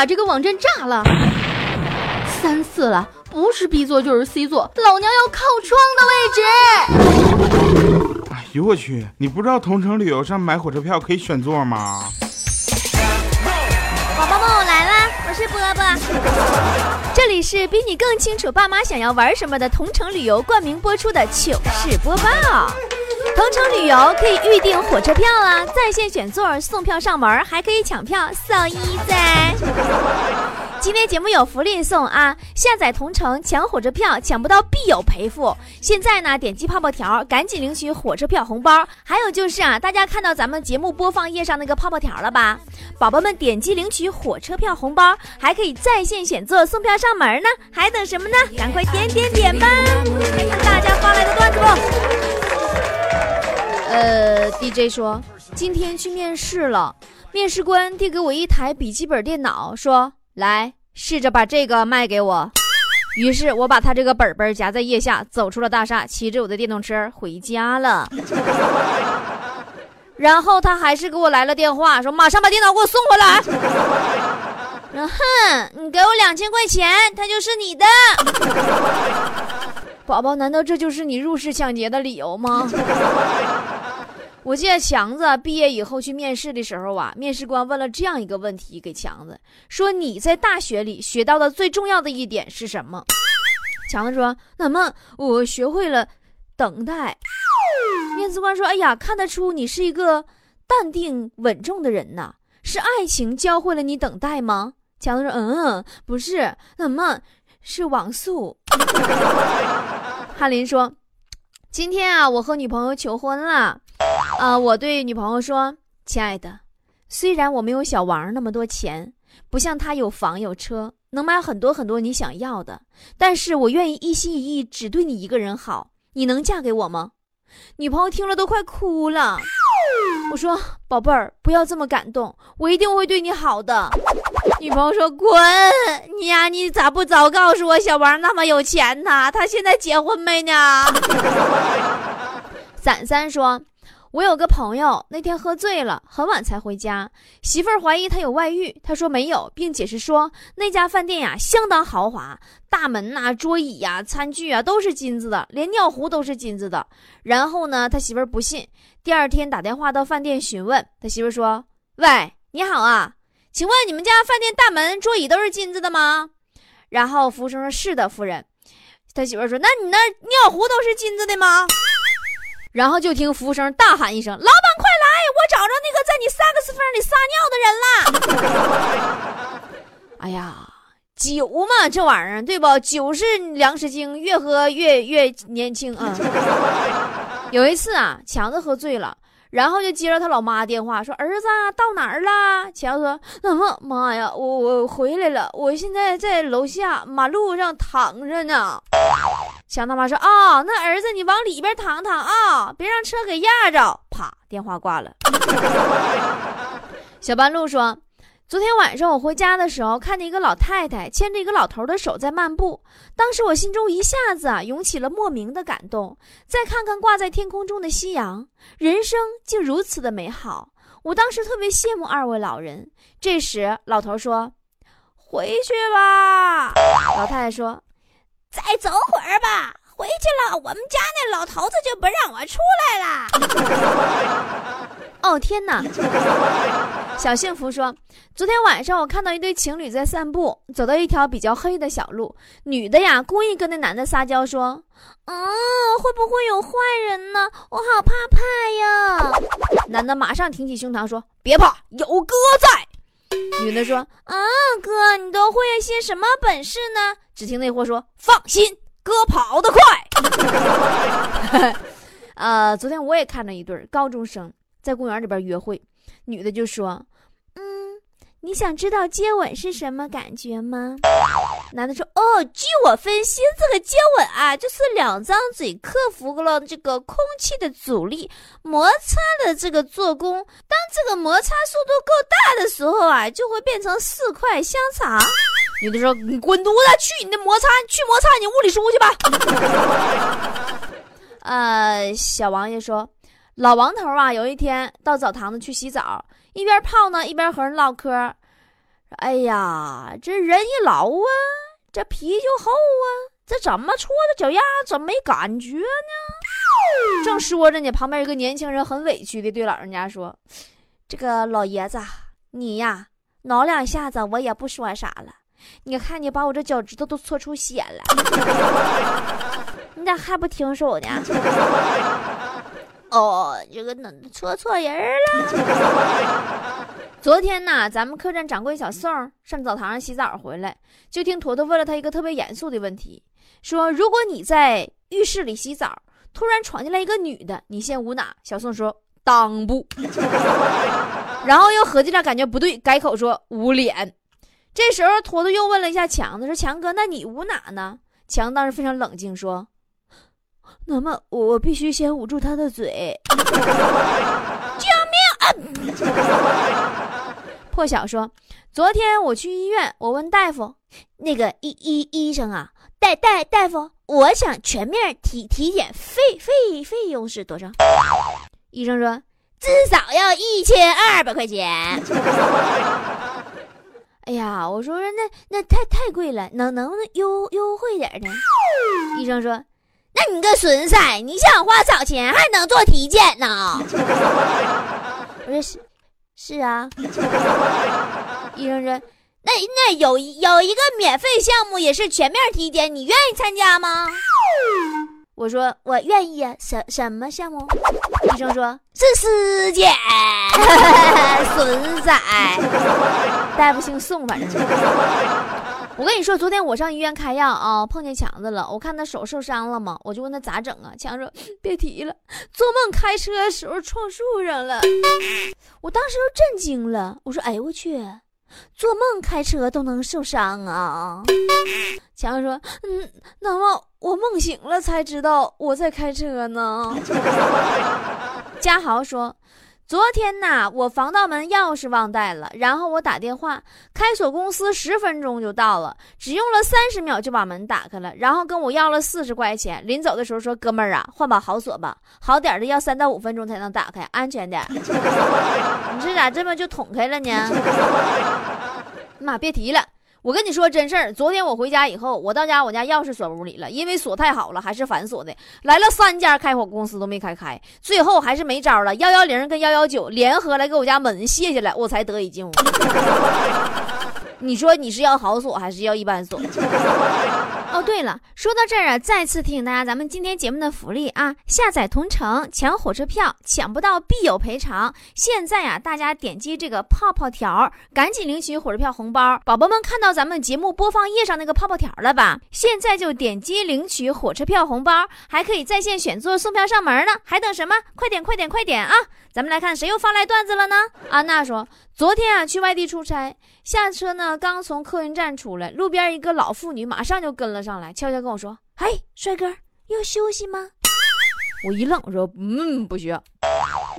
把这个网站炸了。三次了，不是 B 座就是 C 座，老娘要靠窗的位置。哎呦我去！你不知道同城旅游上买火车票可以选座吗？宝宝们，我来啦！我是波波，这里是比你更清楚爸妈想要玩什么的同城旅游冠名播出的糗事播报。同城旅游可以预订火车票啊，在线选座送票上门，还可以抢票扫一在。今天节目有福利送啊！下载同城抢火车票，抢不到必有赔付。现在呢，点击泡泡条，赶紧领取火车票红包。还有就是啊，大家看到咱们节目播放页上那个泡泡条了吧？宝宝们点击领取火车票红包，还可以在线选座送票上门呢，还等什么呢？赶快点点点吧！看看大家发来的段子不？呃，DJ 说今天去面试了，面试官递给我一台笔记本电脑，说：“来，试着把这个卖给我。”于是我把他这个本本夹在腋下，走出了大厦，骑着我的电动车回家了。然后他还是给我来了电话，说：“马上把电脑给我送回来。”然后哼，你给我两千块钱，他就是你的。宝宝，难道这就是你入室抢劫的理由吗？我记得强子毕业以后去面试的时候啊，面试官问了这样一个问题给强子，说你在大学里学到的最重要的一点是什么？强子说：那么我学会了等待。面试官说：哎呀，看得出你是一个淡定稳重的人呐，是爱情教会了你等待吗？强子说：嗯，不是，那么是网速。哈林说：今天啊，我和女朋友求婚了。啊！我对女朋友说：“亲爱的，虽然我没有小王那么多钱，不像他有房有车，能买很多很多你想要的，但是我愿意一心一意只对你一个人好。你能嫁给我吗？”女朋友听了都快哭了。我说：“宝贝儿，不要这么感动，我一定会对你好的。”女朋友说：“滚！你呀，你咋不早告诉我小王那么有钱呢？他现在结婚没呢？” 散散说。我有个朋友那天喝醉了，很晚才回家。媳妇儿怀疑他有外遇，他说没有，并解释说那家饭店呀相当豪华，大门呐、桌椅呀、餐具啊都是金子的，连尿壶都是金子的。然后呢，他媳妇儿不信，第二天打电话到饭店询问，他媳妇儿说：“喂，你好啊，请问你们家饭店大门、桌椅都是金子的吗？”然后服务生说：“是的，夫人。”他媳妇儿说：“那你那尿壶都是金子的吗？”然后就听服务生大喊一声：“老板，快来！我找着那个在你萨克斯风里撒尿的人了！”哎呀，酒嘛，这玩意儿对不？酒是粮食精，越喝越越年轻啊！有一次啊，强子喝醉了。然后就接着他老妈电话说：“儿子到哪儿了？”强子说：“怎么妈呀，我我回来了，我现在在楼下马路上躺着呢。”强他妈说：“啊，那儿子你往里边躺躺啊，别让车给压着。”啪，电话挂了。小半路说。昨天晚上我回家的时候，看见一个老太太牵着一个老头的手在漫步。当时我心中一下子啊涌起了莫名的感动。再看看挂在天空中的夕阳，人生竟如此的美好。我当时特别羡慕二位老人。这时老头说：“回去吧。”老太太说：“再走会儿吧。”回去了，我们家那老头子就不让我出来了。哦天哪！小幸福说，昨天晚上我看到一对情侣在散步，走到一条比较黑的小路，女的呀故意跟那男的撒娇说：“嗯，会不会有坏人呢？我好怕怕呀。”男的马上挺起胸膛说：“别怕，有哥在。”女的说：“啊，哥，你都会些什么本事呢？”只听那货说：“放心。”哥跑得快，呃，昨天我也看了一对高中生在公园里边约会，女的就说：“嗯，你想知道接吻是什么感觉吗？”男的说：“哦，据我分析，这个接吻啊，就是两张嘴克服了这个空气的阻力，摩擦的这个做工。当这个摩擦速度够大的时候啊，就会变成四块香肠。”女的说：“你滚犊子，去你的摩擦，去摩擦你物理书去吧。”呃，小王爷说：“老王头啊，有一天到澡堂子去洗澡，一边泡呢，一边和人唠嗑。哎呀，这人一老啊，这皮就厚啊，这怎么搓的脚丫怎么没感觉呢？正说着呢，旁边一个年轻人很委屈的对老人家说：“这个老爷子，你呀，挠两下子我也不说啥了。你看你把我这脚趾头都搓出血了，你咋还不停手呢？”哦，这个那戳错人了。昨天呢，咱们客栈掌柜小宋上澡堂上洗澡回来，就听坨坨问了他一个特别严肃的问题，说：“如果你在浴室里洗澡，突然闯进来一个女的，你先捂哪？”小宋说：“裆部。”然后又合计着感觉不对，改口说：“捂脸。”这时候坨坨又问了一下强子，说：“强哥，那你捂哪呢？”强当时非常冷静说。那么我必须先捂住他的嘴。救命！破晓说：“昨天我去医院，我问大夫，那个医医医生啊，大大大夫，我想全面体体检，费费费用是多少？”医生说：“至少要一千二百块钱。”哎呀，我说那那太太贵了，能能不能优优惠点呢？医生说。那你个损色，你想花少钱还能做体检呢？我说是，是啊。医生说，那那有有一个免费项目也是全面体检，你愿意参加吗？我说我愿意啊。什什么项目？医生说是尸检。损色，大夫姓宋，反正。我跟你说，昨天我上医院开药啊，碰见强子了。我看他手受伤了嘛，我就问他咋整啊？强说别提了，做梦开车的时候撞树上了。我当时就震惊了，我说哎我去，做梦开车都能受伤啊？强说嗯，那么我梦醒了才知道我在开车呢？嘉豪说。昨天呐，我防盗门钥匙忘带了，然后我打电话，开锁公司十分钟就到了，只用了三十秒就把门打开了，然后跟我要了四十块钱。临走的时候说：“哥们儿啊，换把好锁吧，好点的要三到五分钟才能打开，安全点。”你这咋这么就捅开了呢？妈，别提了。我跟你说真事儿，昨天我回家以后，我到家，我家钥匙锁屋里了，因为锁太好了，还是反锁的。来了三家开火公司都没开开，最后还是没招了，幺幺零跟幺幺九联合来给我家门卸下来，我才得以进屋。你说你是要好锁还是要一般锁？哦，对了，说到这儿啊，再次提醒大家，咱们今天节目的福利啊，下载同城抢火车票，抢不到必有赔偿。现在啊，大家点击这个泡泡条，赶紧领取火车票红包。宝宝们看到咱们节目播放页上那个泡泡条了吧？现在就点击领取火车票红包，还可以在线选座送票上门呢，还等什么？快点快点快点啊！咱们来看谁又发来段子了呢？安娜说，昨天啊去外地出差，下车呢刚从客运站出来，路边一个老妇女马上就跟了上来，悄悄跟我说：“嘿，帅哥，要休息吗？”我一愣，我说：“嗯，不需要。”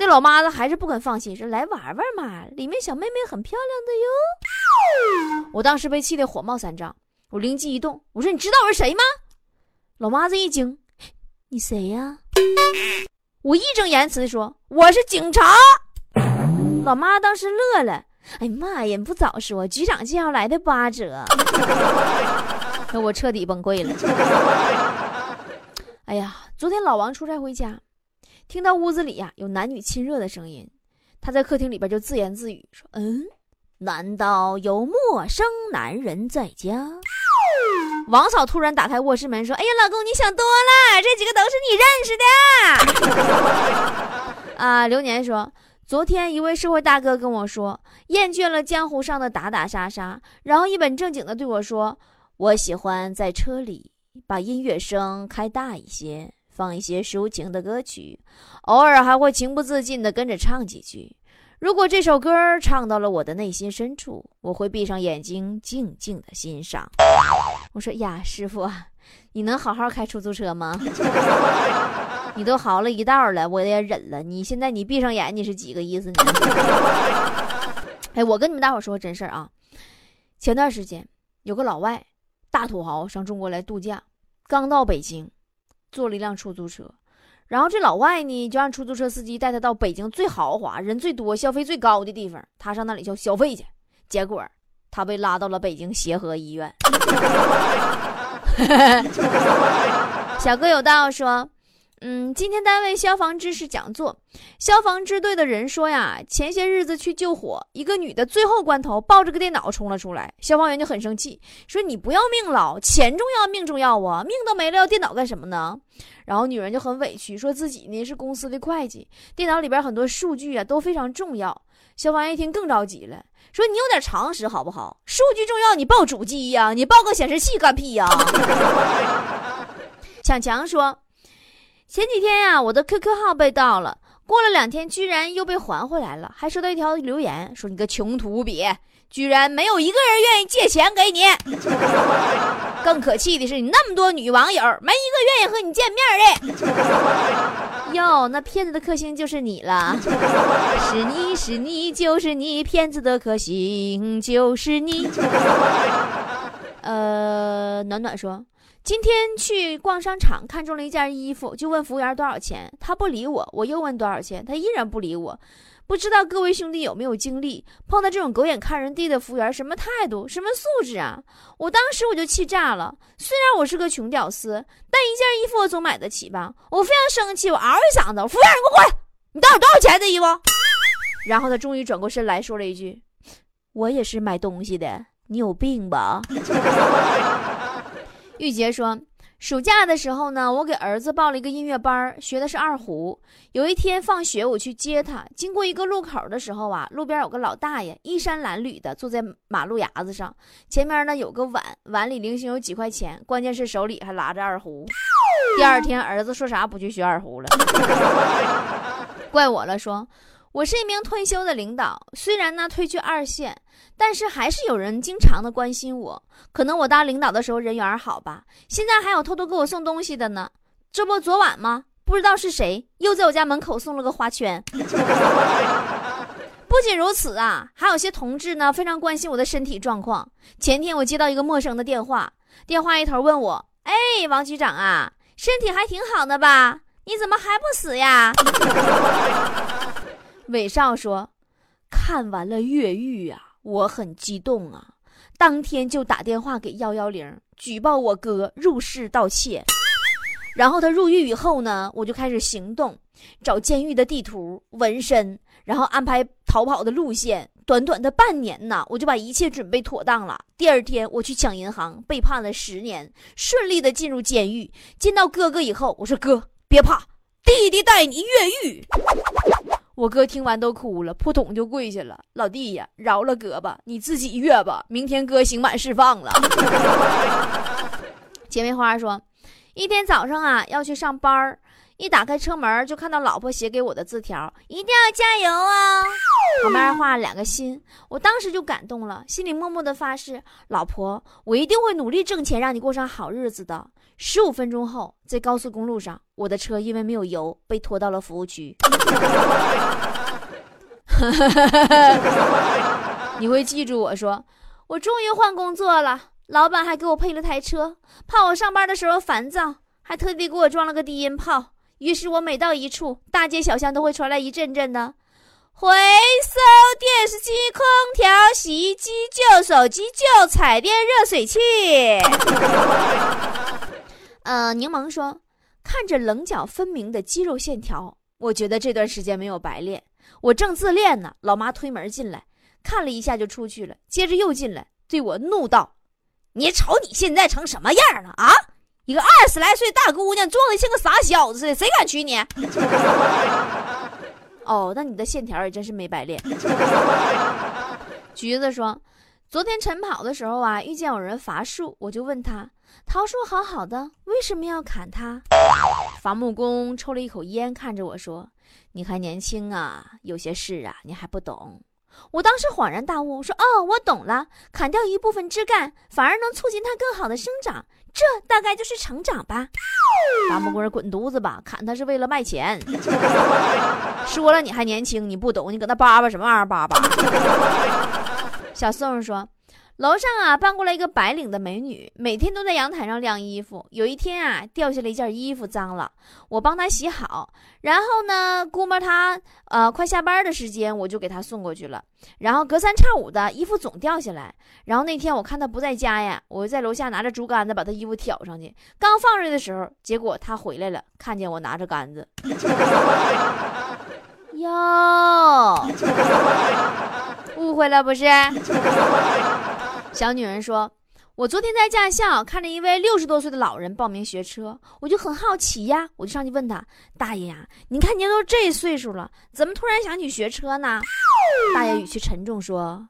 那老妈子还是不肯放弃，说：“来玩玩嘛，里面小妹妹很漂亮的哟。”我当时被气得火冒三丈，我灵机一动，我说：“你知道我是谁吗？”老妈子一惊：“你谁呀？”我义正言辞地说：“我是警察。”老妈当时乐了：“哎呀妈呀，你不早说，局长介绍来的八折。”那我彻底崩溃了。哎呀，昨天老王出差回家，听到屋子里呀有男女亲热的声音，他在客厅里边就自言自语说：“嗯，难道有陌生男人在家？”王嫂突然打开卧室门说：“哎呀，老公，你想多了，这几个都是你认识的。” 啊，流年说，昨天一位社会大哥跟我说，厌倦了江湖上的打打杀杀，然后一本正经的对我说：“我喜欢在车里把音乐声开大一些，放一些抒情的歌曲，偶尔还会情不自禁的跟着唱几句。”如果这首歌唱到了我的内心深处，我会闭上眼睛，静静的欣赏。我说呀，师傅，你能好好开出租车吗？你都嚎了一道了，我也忍了。你现在你闭上眼，你是几个意思呢？哎，我跟你们大伙说个真事儿啊。前段时间有个老外大土豪上中国来度假，刚到北京，坐了一辆出租车。然后这老外呢，就让出租车司机带他到北京最豪华、人最多、消费最高的地方，他上那里就消费去。结果他被拉到了北京协和医院。小哥有道说。嗯，今天单位消防知识讲座，消防支队的人说呀，前些日子去救火，一个女的最后关头抱着个电脑冲了出来，消防员就很生气，说你不要命了，钱重要命重要啊，命都没了要电脑干什么呢？然后女人就很委屈，说自己呢是公司的会计，电脑里边很多数据啊都非常重要。消防员一听更着急了，说你有点常识好不好？数据重要你报主机呀，你报个显示器干屁呀？强强说。前几天呀，我的 QQ 号被盗了，过了两天居然又被还回来了，还收到一条留言说你个穷土鳖，居然没有一个人愿意借钱给你。更可气的是，你那么多女网友，没一个愿意和你见面的。哟，那骗子的克星就是你了，是你是你就是你，骗子的克星就是你。呃，暖暖说。今天去逛商场，看中了一件衣服，就问服务员多少钱，他不理我。我又问多少钱，他依然不理我。不知道各位兄弟有没有经历碰到这种狗眼看人低的服务员？什么态度，什么素质啊！我当时我就气炸了。虽然我是个穷屌丝，但一件衣服我总买得起吧？我非常生气，我嗷一嗓子：“服务员，你给我滚！你到底多少钱的衣服？”然后他终于转过身来说了一句：“我也是买东西的，你有病吧？” 玉洁说：“暑假的时候呢，我给儿子报了一个音乐班，学的是二胡。有一天放学，我去接他，经过一个路口的时候啊，路边有个老大爷，衣衫褴褛的坐在马路牙子上，前面呢有个碗，碗里零星有几块钱，关键是手里还拉着二胡。第二天，儿子说啥不去学二胡了，怪我了，说。”我是一名退休的领导，虽然呢退居二线，但是还是有人经常的关心我。可能我当领导的时候人缘好吧，现在还有偷偷给我送东西的呢。这不昨晚吗？不知道是谁又在我家门口送了个花圈。不仅如此啊，还有些同志呢非常关心我的身体状况。前天我接到一个陌生的电话，电话一头问我：“哎，王局长啊，身体还挺好的吧？你怎么还不死呀？” 韦少说：“看完了越狱啊，我很激动啊，当天就打电话给幺幺零举报我哥入室盗窃。然后他入狱以后呢，我就开始行动，找监狱的地图、纹身，然后安排逃跑的路线。短短的半年呢，我就把一切准备妥当了。第二天我去抢银行，被判了十年，顺利的进入监狱。见到哥哥以后，我说哥别怕，弟弟带你越狱。”我哥听完都哭了，扑通就跪下了。老弟呀，饶了哥吧，你自己越吧。明天哥刑满释放了。姐妹花说，一天早上啊要去上班，一打开车门就看到老婆写给我的字条，一定要加油啊！旁边画了两个心，我当时就感动了，心里默默的发誓，老婆，我一定会努力挣钱，让你过上好日子的。十五分钟后，在高速公路上，我的车因为没有油，被拖到了服务区。你会记住我说，我终于换工作了，老板还给我配了台车，怕我上班的时候烦躁，还特地给我装了个低音炮。于是我每到一处，大街小巷都会传来一阵阵的回收电视机、空调、洗衣机、旧手机、旧彩电、热水器。呃，柠檬说：“看着棱角分明的肌肉线条，我觉得这段时间没有白练。我正自恋呢，老妈推门进来，看了一下就出去了，接着又进来，对我怒道：‘你瞅你现在成什么样了啊！一个二十来岁大姑娘，装的像个傻小子似的，谁敢娶你？’ 哦，那你的线条也真是没白练。”橘子说。昨天晨跑的时候啊，遇见有人伐树，我就问他：“桃树好好的，为什么要砍它？”伐木工抽了一口烟，看着我说：“你还年轻啊，有些事啊，你还不懂。”我当时恍然大悟，说：“哦，我懂了，砍掉一部分枝干，反而能促进它更好的生长，这大概就是成长吧。”伐木工滚犊子吧，砍它是为了卖钱。说了你还年轻，你不懂，你搁那叭叭什么玩意儿叭叭？小宋说：“楼上啊搬过来一个白领的美女，每天都在阳台上晾衣服。有一天啊，掉下了一件衣服，脏了，我帮她洗好。然后呢，估摸她呃快下班的时间，我就给她送过去了。然后隔三差五的衣服总掉下来。然后那天我看她不在家呀，我就在楼下拿着竹竿子把她衣服挑上去。刚放出去的时候，结果她回来了，看见我拿着杆子，哟，误会了不是？小女人说：“我昨天在驾校看着一位六十多岁的老人报名学车，我就很好奇呀，我就上去问他：大爷呀，你看您都这岁数了，怎么突然想起学车呢？”大爷语气沉重说：“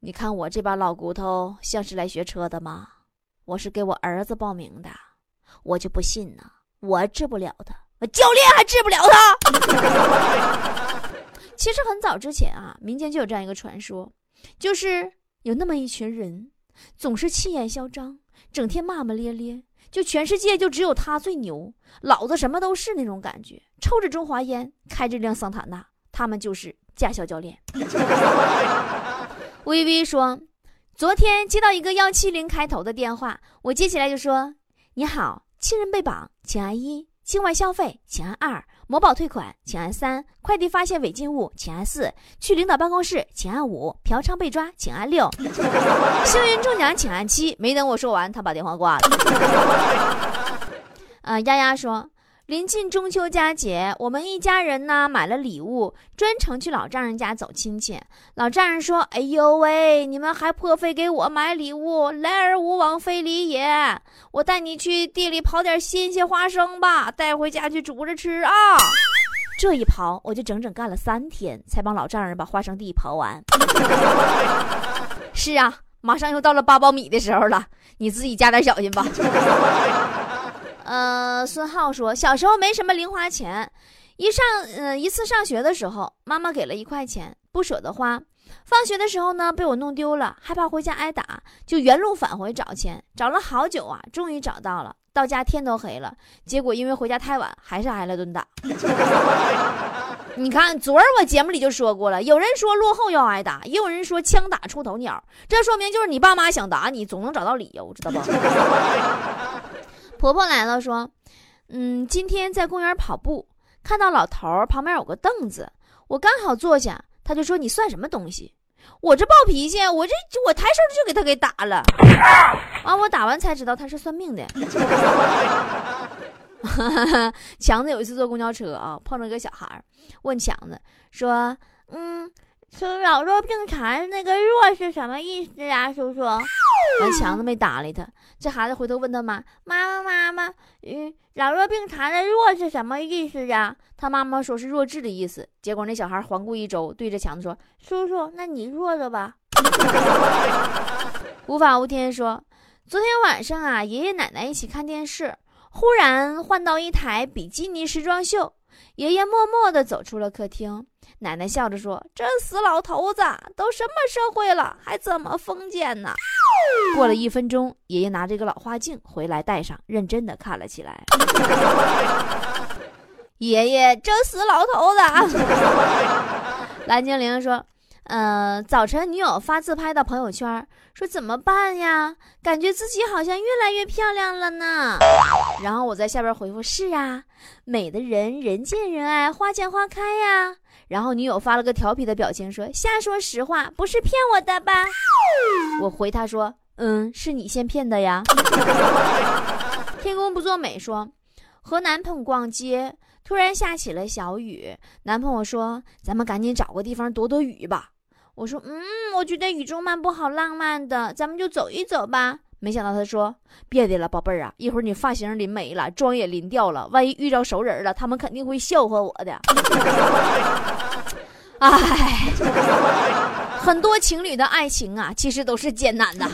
你看我这把老骨头像是来学车的吗？我是给我儿子报名的，我就不信呢，我治不了他，我教练还治不了他。”其实很早之前啊，民间就有这样一个传说，就是。有那么一群人，总是气焰嚣张，整天骂骂咧咧，就全世界就只有他最牛，老子什么都是那种感觉。抽着中华烟，开着辆桑塔纳，他们就是驾校教练。微微说，昨天接到一个幺七零开头的电话，我接起来就说：“你好，亲人被绑，请按一；境外消费，请按二。”某宝退款，请按三；快递发现违禁物，请按四；去领导办公室，请按五；嫖娼被抓，请按六；幸运中奖，请按七。没等我说完，他把电话挂了。啊，丫丫说。临近中秋佳节，我们一家人呢买了礼物，专程去老丈人家走亲戚。老丈人说：“哎呦喂，你们还破费给我买礼物，来而无往非礼也。我带你去地里刨点新鲜花生吧，带回家去煮着吃啊。”这一刨，我就整整干了三天，才帮老丈人把花生地刨完。是啊，马上又到了扒苞米的时候了，你自己加点小心吧。呃，孙浩说，小时候没什么零花钱，一上嗯一次上学的时候，妈妈给了一块钱，不舍得花。放学的时候呢，被我弄丢了，害怕回家挨打，就原路返回找钱，找了好久啊，终于找到了。到家天都黑了，结果因为回家太晚，还是挨了顿打。你看，昨儿我节目里就说过了，有人说落后要挨打，也有人说枪打出头鸟，这说明就是你爸妈想打你，总能找到理由，知道不？婆婆来了，说：“嗯，今天在公园跑步，看到老头儿旁边有个凳子，我刚好坐下，他就说你算什么东西？我这暴脾气，我这我抬手就给他给打了。啊，我打完才知道他是算命的。强子有一次坐公交车啊，碰着一个小孩，问强子说：嗯。”说老弱病残那个弱是什么意思呀，叔叔？完强子没搭理他。这孩子回头问他妈：“妈妈妈妈，嗯，老弱病残的弱是什么意思呀？”他妈妈说是弱智的意思。结果那小孩环顾一周，对着强子说：“叔叔，那你弱着吧。”无法无天说：“昨天晚上啊，爷爷奶奶一起看电视，忽然换到一台比基尼时装秀，爷爷默默地走出了客厅。”奶奶笑着说：“这死老头子，都什么社会了，还这么封建呢？”过了一分钟，爷爷拿着一个老花镜回来戴上，认真地看了起来。爷爷，这死老头子！蓝精灵说：“呃，早晨女友发自拍到朋友圈，说怎么办呀？感觉自己好像越来越漂亮了呢。”然后我在下边回复：“是啊，美的人人见人爱，花见花开呀。”然后女友发了个调皮的表情，说：“瞎说实话，不是骗我的吧？”我回他说：“嗯，是你先骗的呀。”天公不作美说：“和男朋友逛街，突然下起了小雨。男朋友说：‘咱们赶紧找个地方躲躲雨吧。’我说：‘嗯，我觉得雨中漫步好浪漫的，咱们就走一走吧。’没想到他说：‘别的了，宝贝儿啊，一会儿你发型淋没了，妆也淋掉了，万一遇着熟人了，他们肯定会笑话我的。’”哎，很多情侣的爱情啊，其实都是艰难的。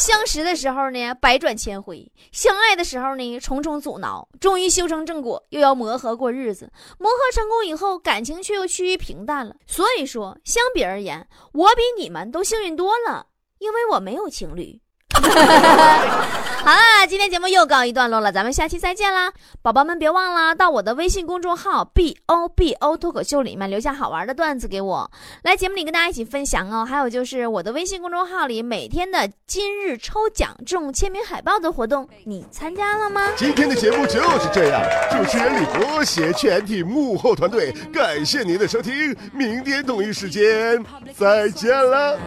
相识的时候呢，百转千回；相爱的时候呢，重重阻挠。终于修成正果，又要磨合过日子。磨合成功以后，感情却又趋于平淡了。所以说，相比而言，我比你们都幸运多了，因为我没有情侣，好啦，今天节目又告一段落了，咱们下期再见啦！宝宝们别忘了到我的微信公众号 b o b o 脱口秀里面留下好玩的段子给我，来节目里跟大家一起分享哦。还有就是我的微信公众号里每天的今日抽奖中签名海报的活动，你参加了吗？今天的节目就是这样，主持人李博携全体幕后团队，感谢您的收听，明天同一时间再见了。